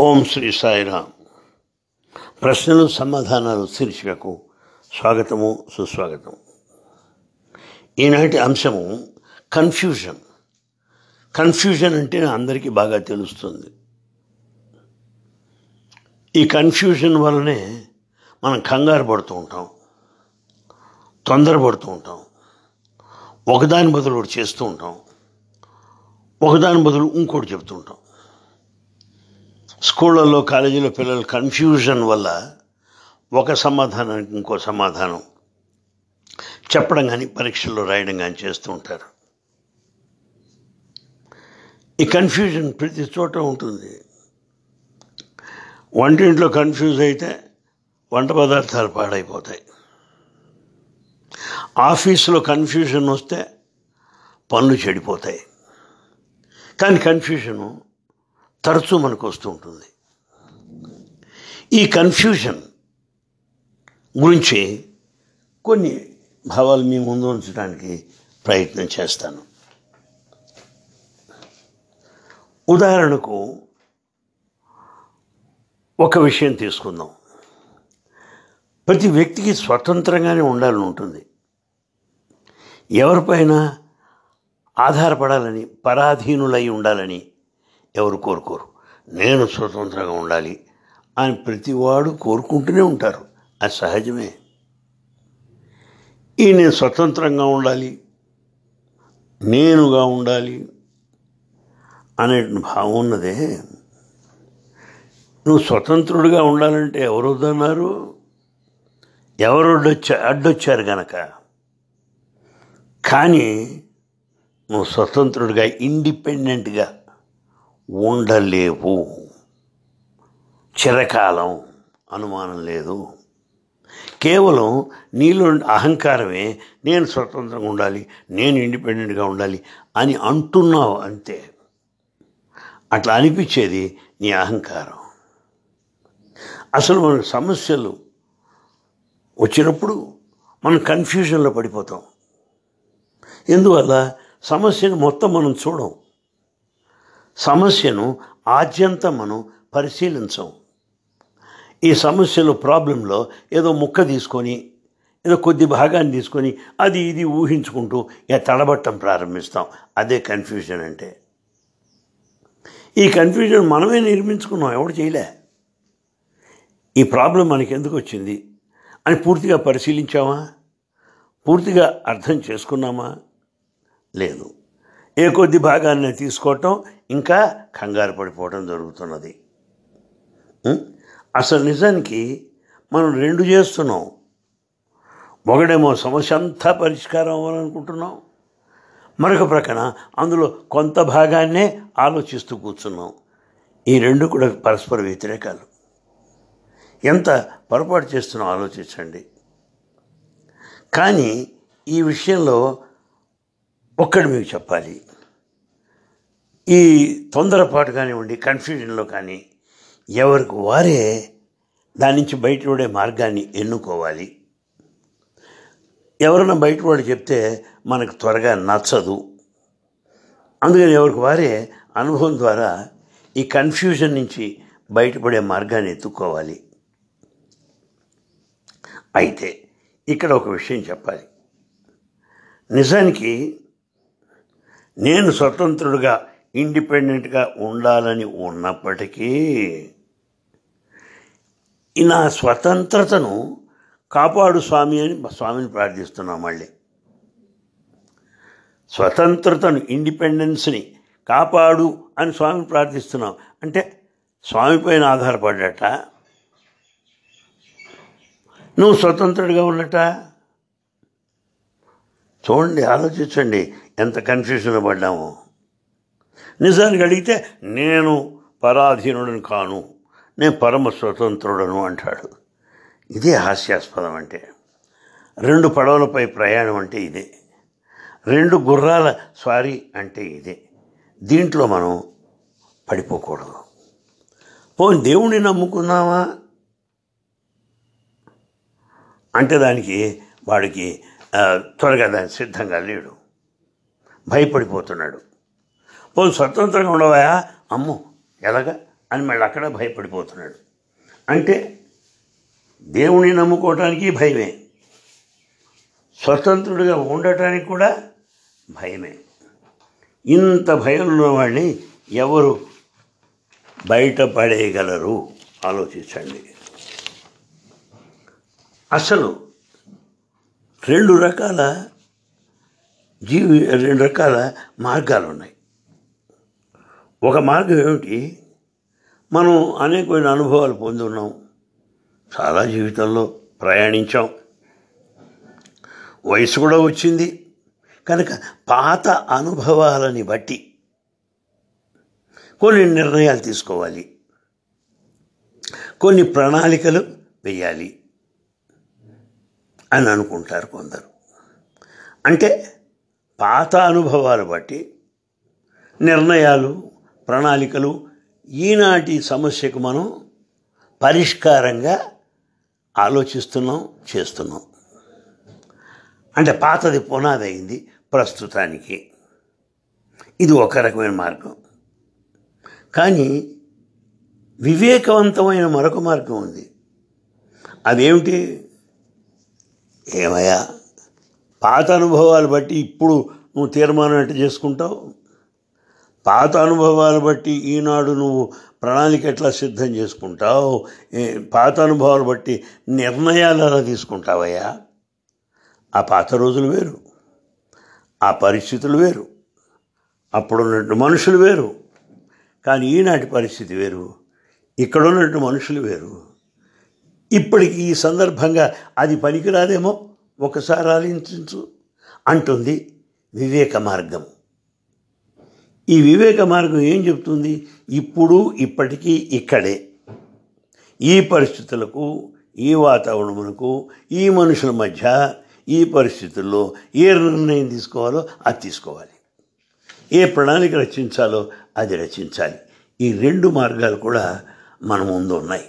ఓం శ్రీ సాయిరామ్. ప్రశ్నలు సమాధానాలు శీర్షికకు స్వాగతము సుస్వాగతం. ఈనాటి అంశము కన్ఫ్యూజన్ కన్ఫ్యూజన్ అంటే అందరికీ బాగా తెలుస్తుంది. ఈ కన్ఫ్యూజన్ వల్లనే మనం కంగారు పడుతూ ఉంటాం తొందరపడుతూ ఉంటాం ఒకదాని బదులు ఒకటి చేస్తూ ఉంటాం ఒకదాని బదులు ఇంకోటి చెప్తూ ఉంటాం. స్కూళ్ళల్లో కాలేజీలో పిల్లలు కన్ఫ్యూజన్ వల్ల ఒక సమాధానానికి ఇంకో సమాధానం చెప్పడం కానీ పరీక్షల్లో రాయడం కానీ చేస్తూ ఉంటారు. ఈ కన్ఫ్యూజన్ ప్రతి చోట ఉంటుంది. వంటింట్లో కన్ఫ్యూజ్ అయితే వంట పదార్థాలు పాడైపోతాయి. ఆఫీసులో కన్ఫ్యూజన్ వస్తే పనులు చెడిపోతాయి. కానీ కన్ఫ్యూజను తరచూ మనకు వస్తూ ఉంటుంది. ఈ కన్ఫ్యూజన్ గురించి కొన్ని భావాలు మీ ముందు ఉంచడానికి ప్రయత్నం చేస్తాను. ఉదాహరణకు ఒక విషయం తీసుకుందాం. ప్రతి వ్యక్తికి స్వతంత్రంగానే ఉండాలని ఉంటుంది. ఎవరిపైన ఆధారపడాలని పరాధీనులై ఉండాలని ఎవరు కోరుకోరు. నేను స్వతంత్రంగా ఉండాలి అని ప్రతివాడు కోరుకుంటూనే ఉంటారు. అది సహజమే. ఈ నేను స్వతంత్రంగా ఉండాలి నేనుగా ఉండాలి అనే భావం ఉన్నదే. నువ్వు స్వతంత్రుడిగా ఉండాలంటే ఎవరు వద్దన్నారు? ఎవరు అడ్డొచ్చా అడ్డొచ్చారు గనక. కానీ నువ్వు స్వతంత్రుడిగా ఇండిపెండెంట్గా ఉండలేవు. చిరకాలం అనుమానం లేదు. కేవలం నీలో అహంకారమే నేను స్వతంత్రంగా ఉండాలి నేను ఇండిపెండెంట్గా ఉండాలి అని అంటున్నావు అంతే. అట్లా అనిపించేది నీ అహంకారం. అసలు మనకు సమస్యలు వచ్చినప్పుడు మనం కన్ఫ్యూజన్లో పడిపోతాం. ఎందువల్ల? సమస్యను మొత్తం మనం చూడం. సమస్యను ఆద్యంతం మనం పరిశీలించం ఈ సమస్యలో ప్రాబ్లంలో ఏదో ముక్క తీసుకొని ఏదో కొద్ది భాగాన్ని తీసుకొని అది ఇది ఊహించుకుంటూ ఇక తడబట్టం ప్రారంభిస్తాం. అదే కన్ఫ్యూజన్ అంటే. ఈ కన్ఫ్యూజన్ మనమే నిర్మించుకున్నాం ఎవడు చేయలే. ఈ ప్రాబ్లం మనకి ఎందుకు వచ్చింది? అని పూర్తిగా పరిశీలించామా? పూర్తిగా అర్థం చేసుకున్నామా? లేదు. ఏ కొద్ది భాగాన్ని తీసుకోవటం ఇంకా కంగారు పడిపోవటం జరుగుతున్నది. అసలు నిజానికి మనం రెండు చేస్తున్నాం. ఒకడేమో సమస్య అంతా పరిష్కారం అవ్వాలనుకుంటున్నాం. మరొక ప్రక్కన అందులో కొంత భాగాన్నే ఆలోచిస్తూ కూర్చున్నాం. ఈ రెండు కూడా పరస్పర వ్యతిరేకాలు. ఎంత పొరపాటు చేస్తున్నాం ఆలోచించండి. కానీ ఈ విషయంలో ఒక్కడు మీకు చెప్పాలి. ఈ తొందరపాటు కానివ్వండి కన్ఫ్యూజన్లో కానీ ఎవరికి వారే దాని నుంచి బయటపడే మార్గాన్ని ఎన్నుకోవాలి. ఎవరైనా బయట వాళ్ళు చెప్తే మనకు త్వరగా నచ్చదు. అందుకని ఎవరికి వారే అనుభవం ద్వారా ఈ కన్ఫ్యూజన్ నుంచి బయటపడే మార్గాన్ని ఎత్తుకోవాలి అయితే ఇక్కడ ఒక విషయం చెప్పాలి. నిజానికి నేను స్వతంత్రుడుగా ఇండిపెండెంట్గా ఉండాలని ఉన్నప్పటికీ నా స్వతంత్రతను కాపాడు స్వామి అని స్వామిని ప్రార్థిస్తున్నాం మళ్ళీ. స్వతంత్రతను ఇండిపెండెన్స్ని కాపాడు అని స్వామిని ప్రార్థిస్తున్నాం. అంటే స్వామి పైన ఆధారపడ్డట? నువ్వు స్వతంత్రుడిగా ఉన్నట? చూడండి ఆలోచించండి ఎంత కన్ఫ్యూజన్ పడ్డాము. నిజానికి అడిగితే నేను పరాధీనుడను కాను నేను పరమ స్వతంత్రుడను అంటాడు. ఇదే హాస్యాస్పదం అంటే. రెండు పడవలపై ప్రయాణం అంటే ఇదే. రెండు గుర్రాల స్వారీ అంటే ఇదే. దీంట్లో మనం పడిపోకూడదు. పోనీ దేవుణ్ణి నమ్ముకున్నావా? అంటే దానికి వాడికి త్వరగా దానికి సిద్ధంగా లేడు. భయపడిపోతున్నాడు. పోనీ స్వతంత్రంగా ఉండవా అమ్మో ఎలాగా? అని మళ్ళీ అక్కడ భయపడిపోతున్నాడు. అంటే దేవుణ్ణి నమ్ముకోవటానికి భయమే. స్వతంత్రుడిగా ఉండటానికి కూడా భయమే. ఇంత భయం ఉన్నవాడిని ఎవరు బయటపడేయగలరు? ఆలోచించండి. అసలు రెండు రకాల జీవి రెండు రకాల మార్గాలు ఉన్నాయి ఒక మార్గం ఏమిటి? మనం అనేకమైన అనుభవాలు పొంది ఉన్నాం చాలా జీవితంలో ప్రయాణించాం. వయసు కూడా వచ్చింది. కనుక పాత అనుభవాలని బట్టి కొన్ని నిర్ణయాలు తీసుకోవాలి. కొన్ని ప్రణాళికలు వేయాలి అని అనుకుంటారు కొందరు. అంటే పాత అనుభవాలు బట్టి నిర్ణయాలు ప్రణాళికలు ఈనాటి సమస్యకు మనం పరిష్కారంగా ఆలోచిస్తున్నాం చేస్తున్నాం. అంటే పాతది పునాది అయింది ప్రస్తుతానికి. ఇది ఒక రకమైన మార్గం. కానీ వివేకవంతమైన మరొక మార్గం ఉంది. అదేమిటి? ఏమయ్యా? పాత అనుభవాలు బట్టి ఇప్పుడు నువ్వు తీర్మానం ఎట్టు చేసుకుంటావు? పాత అనుభవాలు బట్టి ఈనాడు నువ్వు ప్రణాళిక ఎట్లా సిద్ధం చేసుకుంటావు? పాత అనుభవాలు బట్టి నిర్ణయాలు ఎలా తీసుకుంటావయ్యా? ఆ పాత రోజులు వేరు. ఆ పరిస్థితులు వేరు. అప్పుడున్నట్టు మనుషులు వేరు. కానీ ఈనాటి పరిస్థితి వేరు. ఇక్కడ ఉన్నట్టు మనుషులు వేరు. ఇప్పటికి ఈ సందర్భంగా అది పనికిరాదేమో? ఒకసారి ఆలోచించు. అంటుంది వివేక మార్గం. ఈ వివేక మార్గం ఏం చెప్తుంది? ఇప్పుడు ఇప్పటికీ ఇక్కడే. ఈ పరిస్థితులకు ఈ వాతావరణమునకు ఈ మనుషుల మధ్య ఈ పరిస్థితుల్లో ఏ నిర్ణయం తీసుకోవాలో అది తీసుకోవాలి. ఏ ప్రణాళిక రచించాలో అది రచించాలి. ఈ రెండు మార్గాలు కూడా మన ముందు ఉన్నాయి.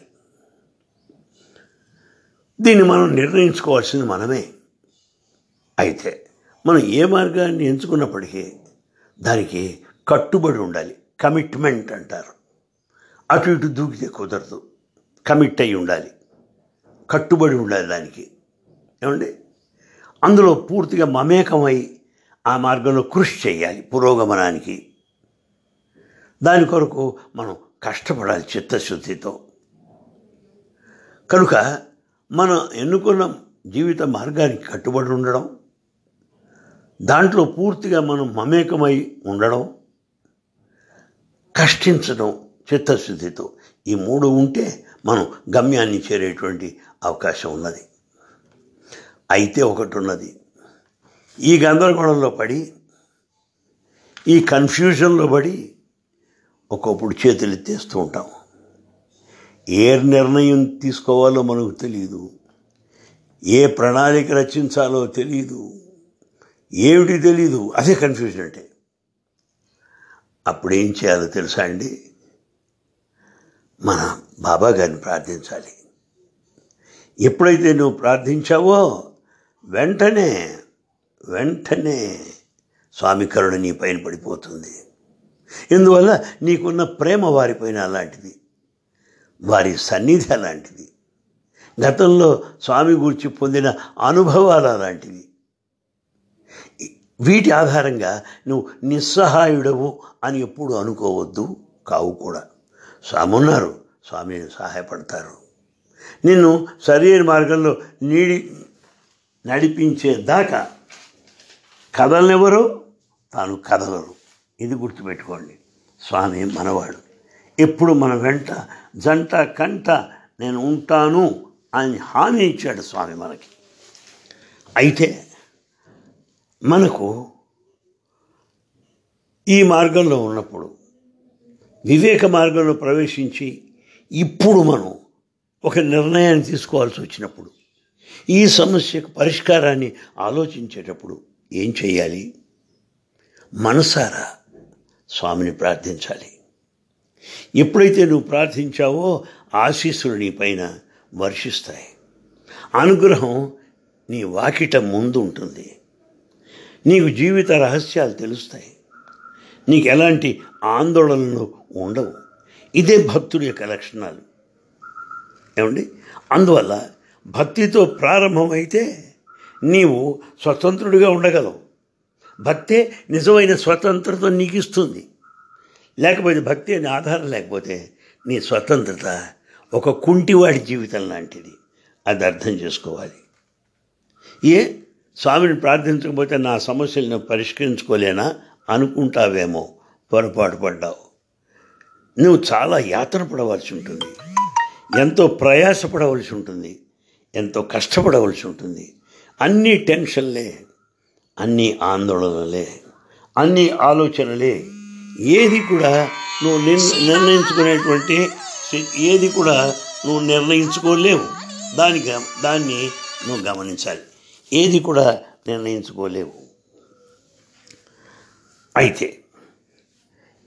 దీన్ని మనం నిర్ణయించుకోవాల్సింది మనమే. అయితే మనం ఏ మార్గాన్ని ఎంచుకున్నప్పటికీ దానికి కట్టుబడి ఉండాలి. కమిట్మెంట్ అంటారు. అటు ఇటు దూకితే కుదరదు. కమిట్ అయి ఉండాలి. కట్టుబడి ఉండాలి దానికి. ఏమండి? అందులో పూర్తిగా మమేకమై ఆ మార్గంలో కృషి చేయాలి పురోగమనానికి. దాని కొరకు మనం కష్టపడాలి చిత్తశుద్ధితో. కనుక మనం ఎన్నుకున్న జీవిత మార్గానికి కట్టుబడి ఉండడం దాంట్లో పూర్తిగా మనం మమేకమై ఉండడం కష్టించడం చిత్తశుద్ధితో. ఈ మూడు ఉంటే మనం గమ్యాన్ని చేరేటువంటి అవకాశం ఉన్నది. అయితే ఒకటి ఉన్నది ఈ గందరగోళంలో పడి ఈ కన్ఫ్యూజన్లో పడి ఒక్కొప్పుడు చేతులు ఎత్తేస్తూ ఉంటాం. ఏ నిర్ణయం తీసుకోవాలో మనకు తెలియదు ఏ ప్రణాళిక రచించాలో తెలియదు ఏమిటి తెలీదు? అదే కన్ఫ్యూజన్ అంటే. అప్పుడు ఏం చేయాలో తెలుసా అండి? మన బాబా గారిని ప్రార్థించాలి. ఎప్పుడైతే నువ్వు ప్రార్థించావో వెంటనే వెంటనే స్వామి కరుణ నీ పైన పడిపోతుంది. ఇందువల్ల నీకున్న ప్రేమ వారిపైన అలాంటిది. వారి సన్నిధి అలాంటిది. గతంలో స్వామి గురించి పొందిన అనుభవాలు అలాంటివి. వీటి ఆధారంగా నువ్వు నిస్సహాయుడవు అని ఎప్పుడు అనుకోవద్దు కావు కూడా. సామున్నారు స్వామి సహాయపడతారు. నిన్ను సరైన మార్గంలో నీడి నడిపించే దాకా కదలనెవరో తాను కదలరు. ఇది గుర్తుపెట్టుకోండి స్వామి మనవాడు. ఎప్పుడు మన వెంట జంట కంట నేను ఉంటాను అని హామీ ఇచ్చాడు స్వామి మనకి. అయితే మనకు ఈ మార్గంలో ఉన్నప్పుడు వివేక మార్గంలో ప్రవేశించి ఇప్పుడు మనం ఒక నిర్ణయాన్ని తీసుకోవాల్సి వచ్చినప్పుడు ఈ సమస్యకు పరిష్కారాన్ని ఆలోచించేటప్పుడు ఏం చేయాలి? మనసారా స్వామిని ప్రార్థించాలి. ఎప్పుడైతే నువ్వు ప్రార్థించావో ఆశీస్సులు నీ పైన వర్షిస్తాయి. అనుగ్రహం నీ వాకిట ముందు ఉంటుంది. నీకు జీవిత రహస్యాలు తెలుస్తాయి. నీకు ఎలాంటి ఆందోళనలు ఉండవు. ఇదే భక్తుడి యొక్క లక్షణాలు. ఏమండి? అందువల్ల భక్తితో ప్రారంభమైతే నీవు స్వతంత్రుడిగా ఉండగలవు. భక్తే నిజమైన స్వతంత్రత నీకు ఇస్తుంది లేకపోతే భక్తి అనే ఆధారం లేకపోతే నీ స్వతంత్రత ఒక కుంటివాడి జీవితం లాంటిది. అది అర్థం చేసుకోవాలి. ఏ? స్వామిని ప్రార్థించకపోతే నా సమస్యలను పరిష్కరించుకోలేనా? అనుకుంటావేమో. పొరపాటు పడ్డావు. నువ్వు చాలా యాతన పడవలసి ఉంటుంది. ఎంతో ప్రయాసపడవలసి ఉంటుంది. ఎంతో కష్టపడవలసి ఉంటుంది. అన్ని టెన్షన్లే అన్ని ఆందోళనలే అన్ని ఆలోచనలే. ఏది కూడా నువ్వు నిర్ణయించుకునేటువంటి ఏది కూడా నువ్వు నిర్ణయించుకోలేవు. దానికి దాన్ని నువ్వు గమనించాలి. ఏది కూడా నిర్ణయించుకోలేవు. అయితే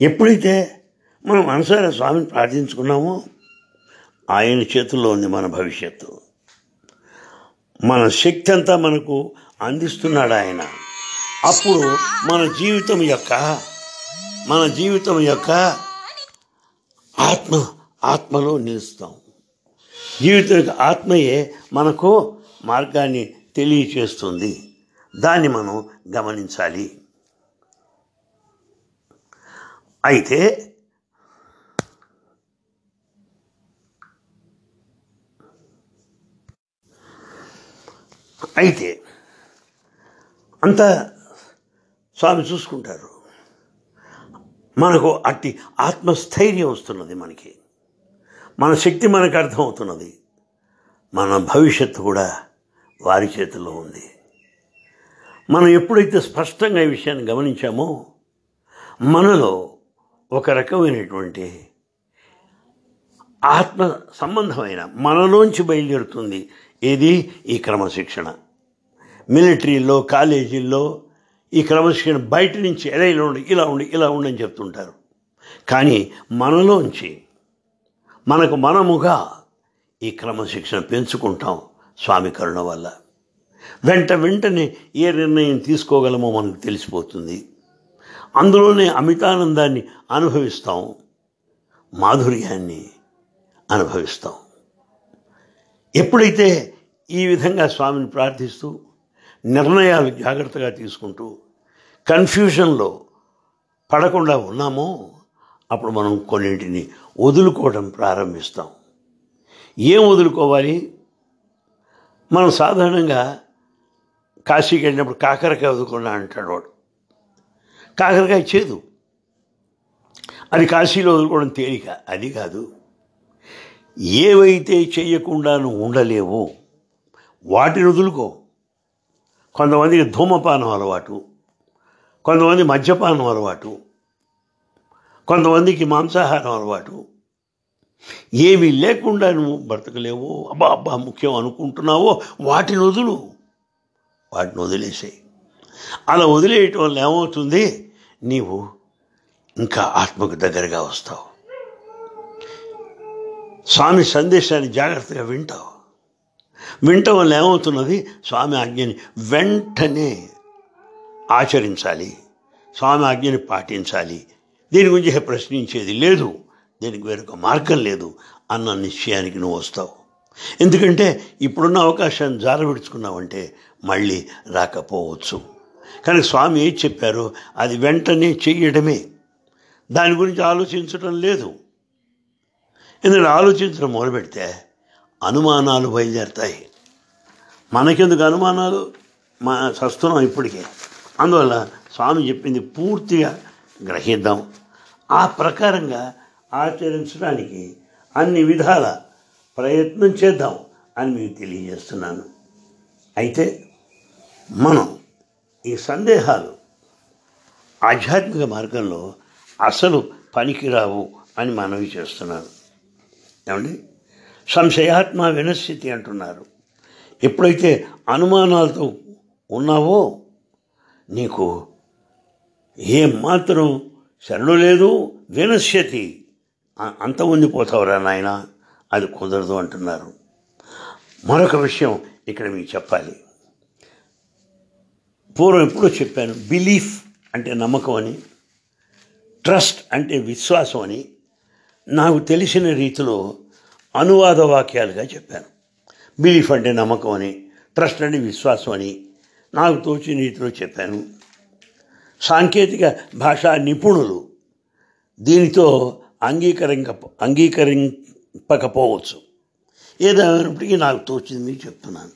ఎప్పుడైతే మనం మనసారా స్వామిని ప్రార్థించుకున్నామో ఆయన చేతుల్లో ఉంది మన భవిష్యత్తు. మన శక్తి అంతా మనకు అందిస్తున్నాడు ఆయన. అప్పుడు మన జీవితం యొక్క మన జీవితం యొక్క ఆత్మ ఆత్మలో నిలుస్తాం. జీవితం యొక్క ఆత్మయే మనకు మార్గాన్ని తెలియచేస్తుంది. దాన్ని మనం గమనించాలి. అయితే అయితే అంతా స్వామి చూసుకుంటారు. మనకు అట్టి ఆత్మస్థైర్యం వస్తున్నది మనకి. మన శక్తి మనకు అర్థమవుతున్నది. మన భవిష్యత్తు కూడా వారి చేతిలో ఉంది. మనం ఎప్పుడైతే స్పష్టంగా ఈ విషయాన్ని గమనించామో మనలో ఒక రకమైనటువంటి ఆత్మ సంబంధమైన మనలోంచి బయలుదేరుతుంది. ఏది? ఈ క్రమశిక్షణ. మిలిటరీలో కాలేజీల్లో ఈ క్రమశిక్షణ బయట నుంచి ఎలా ఇలా ఉండి ఇలా ఉండి ఇలా ఉండని చెప్తుంటారు. కానీ మనలోంచి మనకు మనముగా ఈ క్రమశిక్షణ పెంచుకుంటాం. స్వామి కరుణ వల్ల. వెంట వెంటనే ఏ నిర్ణయం తీసుకోగలమో మనకు తెలిసిపోతుంది. అందులోనే అమితానందాన్ని అనుభవిస్తాం. మాధుర్యాన్ని అనుభవిస్తాం. ఎప్పుడైతే ఈ విధంగా స్వామిని ప్రార్థిస్తూ నిర్ణయాలు జాగ్రత్తగా తీసుకుంటూ కన్ఫ్యూషన్లో పడకుండా ఉన్నామో అప్పుడు మనం కొన్నింటిని వదులుకోవడం ప్రారంభిస్తాం. ఏం వదులుకోవాలి? మనం సాధారణంగా కాశీకి వెళ్ళినప్పుడు కాకరకాయ వదులుకున్నా అంటాడు వాడు. కాకరకాయ చేదు. అది కాశీలో వదులుకోవడం తేలిక. అది కాదు. ఏవైతే చేయకుండా నువ్వు ఉండలేవో వాటిని వదులుకో. కొంతమందికి ధూమపానం అలవాటు. కొంతమంది మద్యపానం అలవాటు. కొంతమందికి మాంసాహారం అలవాటు. ఏమీ లేకుండా నువ్వు బ్రతకలేవో. అబ్బా అబ్బా ముఖ్యం అనుకుంటున్నావో వాటిని వదులు. వాటిని వదిలేసాయి. అలా వదిలేయటం వల్ల ఏమవుతుంది? నీవు ఇంకా ఆత్మకు దగ్గరగా వస్తావు. స్వామి సందేశాన్ని జాగ్రత్తగా వింటావు. వింటం వల్ల ఏమవుతున్నది? స్వామి ఆజ్ఞని వెంటనే ఆచరించాలి. స్వామి ఆజ్ఞని పాటించాలి. దీని గురించి ప్రశ్నించేది లేదు. దీనికి వేరొక మార్గం లేదు అన్న నిశ్చయానికి నువ్వు వస్తావు. ఎందుకంటే ఇప్పుడున్న అవకాశాన్ని జారవిడుచుకున్నావంటే మళ్ళీ రాకపోవచ్చు. కానీ స్వామి ఏం చెప్పారో? అది వెంటనే చెయ్యడమే. దాని గురించి ఆలోచించడం లేదు. ఎందుకంటే ఆలోచించడం మొదలుపెడితే అనుమానాలు బయలుదేరుతాయి. మనకెందుకు అనుమానాలు? మా సస్తున్నాం ఇప్పటికే. అందువల్ల స్వామి చెప్పింది పూర్తిగా గ్రహిద్దాం. ఆ ప్రకారంగా ఆచరించడానికి అన్ని విధాల ప్రయత్నం చేద్దాం అని మీకు తెలియజేస్తున్నాను. అయితే మనం ఈ సందేహాలు ఆధ్యాత్మిక మార్గంలో అసలు పనికిరావు అని మనవి చేస్తున్నాను ఏమండి? సంశయాత్మ వినస్థితి అంటున్నారు. ఎప్పుడైతే అనుమానాలతో ఉన్నావో నీకు ఏమాత్రం శరణు లేదు వినశ్యతి అంత ఉండిపోతావురా నాయన అది కుదరదు అంటున్నారు. మరొక విషయం ఇక్కడ మీకు చెప్పాలి. పూర్వం ఎప్పుడో చెప్పాను బిలీఫ్ అంటే నమ్మకం అని ట్రస్ట్ అంటే విశ్వాసం అని నాకు తెలిసిన రీతిలో అనువాద వాక్యాలుగా చెప్పాను. బిలీఫ్ అంటే నమ్మకం అని ట్రస్ట్ అంటే విశ్వాసం అని నాకు తోచిన రీతిలో చెప్పాను. సాంకేతిక భాషా నిపుణులు దీనితో అంగీకరింక అంగీకరింపకపోవచ్చు. ఏదైనప్పటికీ నాకు తోచింది మీకు చెప్తున్నాను.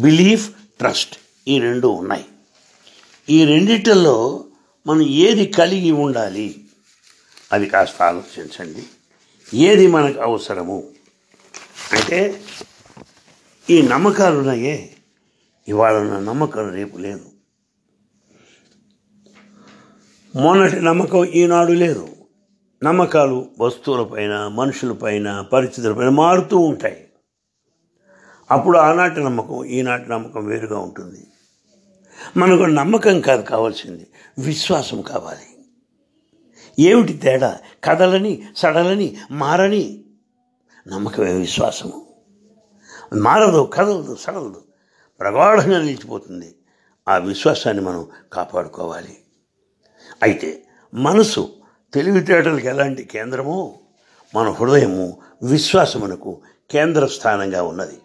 బిలీఫ్ ట్రస్ట్ ఈ రెండు ఉన్నాయి. ఈ రెండిటిల్లో మనం ఏది కలిగి ఉండాలి? అది కాస్త ఆలోచించండి. ఏది మనకు అవసరము? అంటే ఈ నమ్మకాలు ఉన్నాయే. ఇవాళ ఉన్న నమ్మకం రేపు లేదు. మొన్నటి నమ్మకం ఈనాడు లేదు. నమ్మకాలు వస్తువులపైన మనుషులపైన పరిస్థితులపైన మారుతూ ఉంటాయి. అప్పుడు ఆనాటి నమ్మకం ఈనాటి నమ్మకం వేరుగా ఉంటుంది. మనకు నమ్మకం కాదు కావాల్సింది విశ్వాసం కావాలి. ఏమిటి తేడా? కదలని సడలని మారని నమ్మకమే విశ్వాసము. మారదు కదలదు సడలదు. ప్రగాఢంగా నిలిచిపోతుంది. ఆ విశ్వాసాన్ని మనం కాపాడుకోవాలి. అయితే మనసు తెలివితేటలకు ఎలాంటి కేంద్రమో మన హృదయము విశ్వాసమునకు కేంద్ర స్థానంగా ఉన్నది.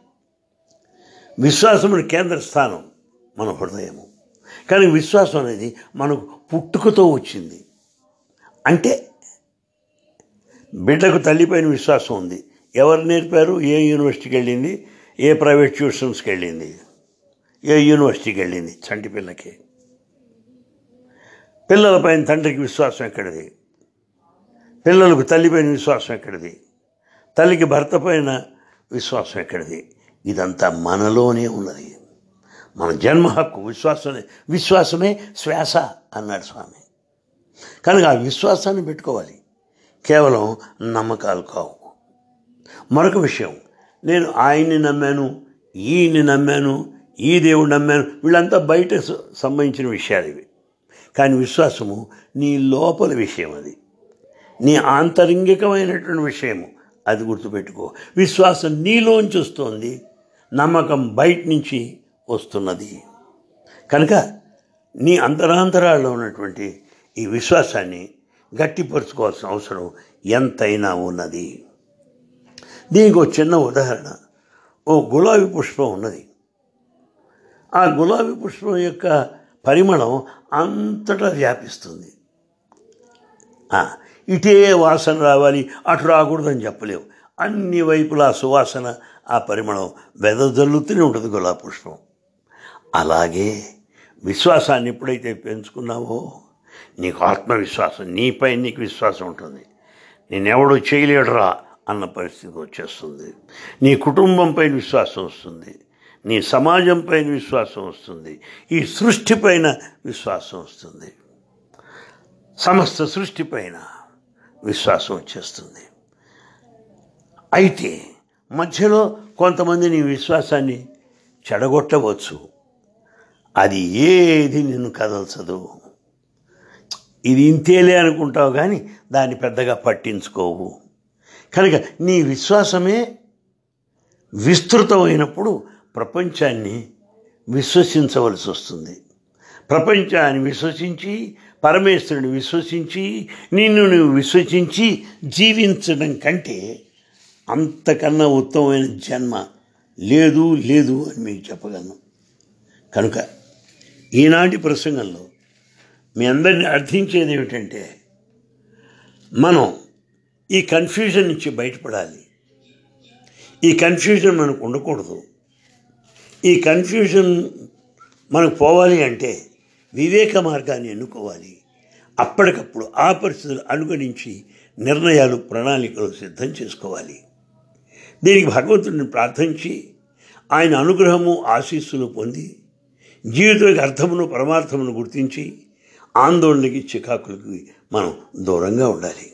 విశ్వాసముని కేంద్ర స్థానం మన హృదయము. కానీ విశ్వాసం అనేది మనకు పుట్టుకతో వచ్చింది. అంటే బిడ్డకు తల్లిపైన విశ్వాసం ఉంది. ఎవరు నేర్పారు? ఏ యూనివర్సిటీకి వెళ్ళింది? ఏ ప్రైవేట్ ట్యూషన్స్కి వెళ్ళింది? ఏ యూనివర్సిటీకి వెళ్ళింది? చంటి పిల్లకి. పిల్లలపైన తండ్రికి విశ్వాసం ఎక్కడిది? పిల్లలకు తల్లిపైన విశ్వాసం ఎక్కడిది? తల్లికి భర్త పైన విశ్వాసం ఎక్కడిది? ఇదంతా మనలోనే ఉన్నది. మన జన్మ హక్కు విశ్వాసమే విశ్వాసమే శ్వాస అన్నాడు స్వామి. కనుక ఆ విశ్వాసాన్ని పెట్టుకోవాలి. కేవలం నమ్మకాలు కావు. మరొక విషయం నేను ఆయన్ని నమ్మాను ఈయన్ని నమ్మాను ఈ దేవుడు నమ్మాను వీళ్ళంతా బయట సంబంధించిన విషయాలు ఇవి. కానీ విశ్వాసము నీ లోపల విషయం అది. నీ ఆంతరంగికమైనటువంటి విషయము. అది గుర్తుపెట్టుకో. విశ్వాసం నీలోంచి వస్తుంది. నమ్మకం బయట నుంచి వస్తున్నది. కనుక నీ అంతరాంతరాల్లో ఉన్నటువంటి ఈ విశ్వాసాన్ని గట్టిపరుచుకోవాల్సిన అవసరం ఎంతైనా ఉన్నది. దీనికి ఒక చిన్న ఉదాహరణ. ఓ గులాబీ పుష్పం ఉన్నది. ఆ గులాబీ పుష్పం యొక్క పరిమళం అంతటా వ్యాపిస్తుంది. ఇటే వాసన రావాలి అటు రాకూడదని చెప్పలేవు. అన్ని వైపులా సువాసన ఆ పరిమళం వెదజల్లుతూనే ఉంటుంది గులాబీ పుష్పం అలాగే విశ్వాసాన్ని ఎప్పుడైతే పెంచుకున్నావో నీకు ఆత్మవిశ్వాసం నీపై నీకు విశ్వాసం ఉంటుంది. నేనెవడో చేయలేడురా అన్న పరిస్థితి వచ్చేస్తుంది. నీ కుటుంబంపై విశ్వాసం వస్తుంది. నీ సమాజంపైన విశ్వాసం వస్తుంది. ఈ సృష్టిపైన విశ్వాసం వస్తుంది. సమస్త సృష్టిపైన విశ్వాసం వచ్చేస్తుంది. అయితే మధ్యలో కొంతమంది నీ విశ్వాసాన్ని చెడగొట్టవచ్చు. అది ఏది నిన్ను కదల్చదు. ఇది ఇంతేలే అనుకుంటావు కానీ దాన్ని పెద్దగా పట్టించుకోవు. కనుక నీ విశ్వాసమే విస్తృతమైనప్పుడు ప్రపంచాన్ని విశ్వసించవలసి వస్తుంది. ప్రపంచాన్ని విశ్వసించి పరమేశ్వరుని విశ్వసించి నిన్ను నువ్వు విశ్వసించి జీవించడం కంటే అంతకన్నా ఉత్తమమైన జన్మ లేదు లేదు అని మీకు చెప్పగలను. కనుక ఈనాటి ప్రసంగంలో మీ అందరిని అర్థించేది ఏమిటంటే మనం ఈ కన్ఫ్యూజన్ నుంచి బయటపడాలి. ఈ కన్ఫ్యూజన్ మనకు ఉండకూడదు. ఈ కన్ఫ్యూజన్ మనకు పోవాలి అంటే వివేక మార్గాన్ని ఎన్నుకోవాలి. అప్పటికప్పుడు ఆ పరిస్థితులు అనుగణించి నిర్ణయాలు ప్రణాళికలు సిద్ధం చేసుకోవాలి. దీనికి భగవంతుడిని ప్రార్థించి ఆయన అనుగ్రహము ఆశీస్సులు పొంది జీవితానికి అర్థమును పరమార్థమును గుర్తించి ఆందోళనకి చికాకులకి మనం దూరంగా ఉండాలి.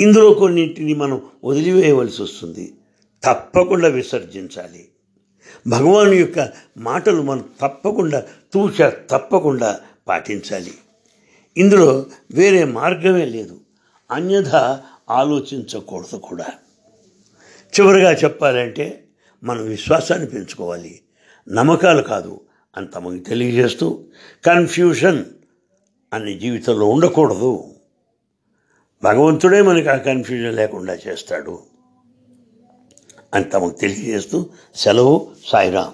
ఇందులో కొన్నింటిని మనం వదిలివేయవలసి వస్తుంది. తప్పకుండా విసర్జించాలి. భగవాను యొక్క మాటలు మనం తప్పకుండా తూచ తప్పకుండా పాటించాలి. ఇందులో వేరే మార్గమే లేదు. అన్యథా ఆలోచించకూడదు కూడా. చివరిగా చెప్పాలంటే మనం విశ్వాసాన్ని పెంచుకోవాలి. నమ్మకాలు కాదు అని తమకు తెలియజేస్తూ కన్ఫ్యూషన్ అనే జీవితంలో ఉండకూడదు. భగవంతుడే మనకి ఆ కన్ఫ్యూజన్ లేకుండా చేస్తాడు. అని తమకు తెలియజేస్తూ సెలవు సాయిరాం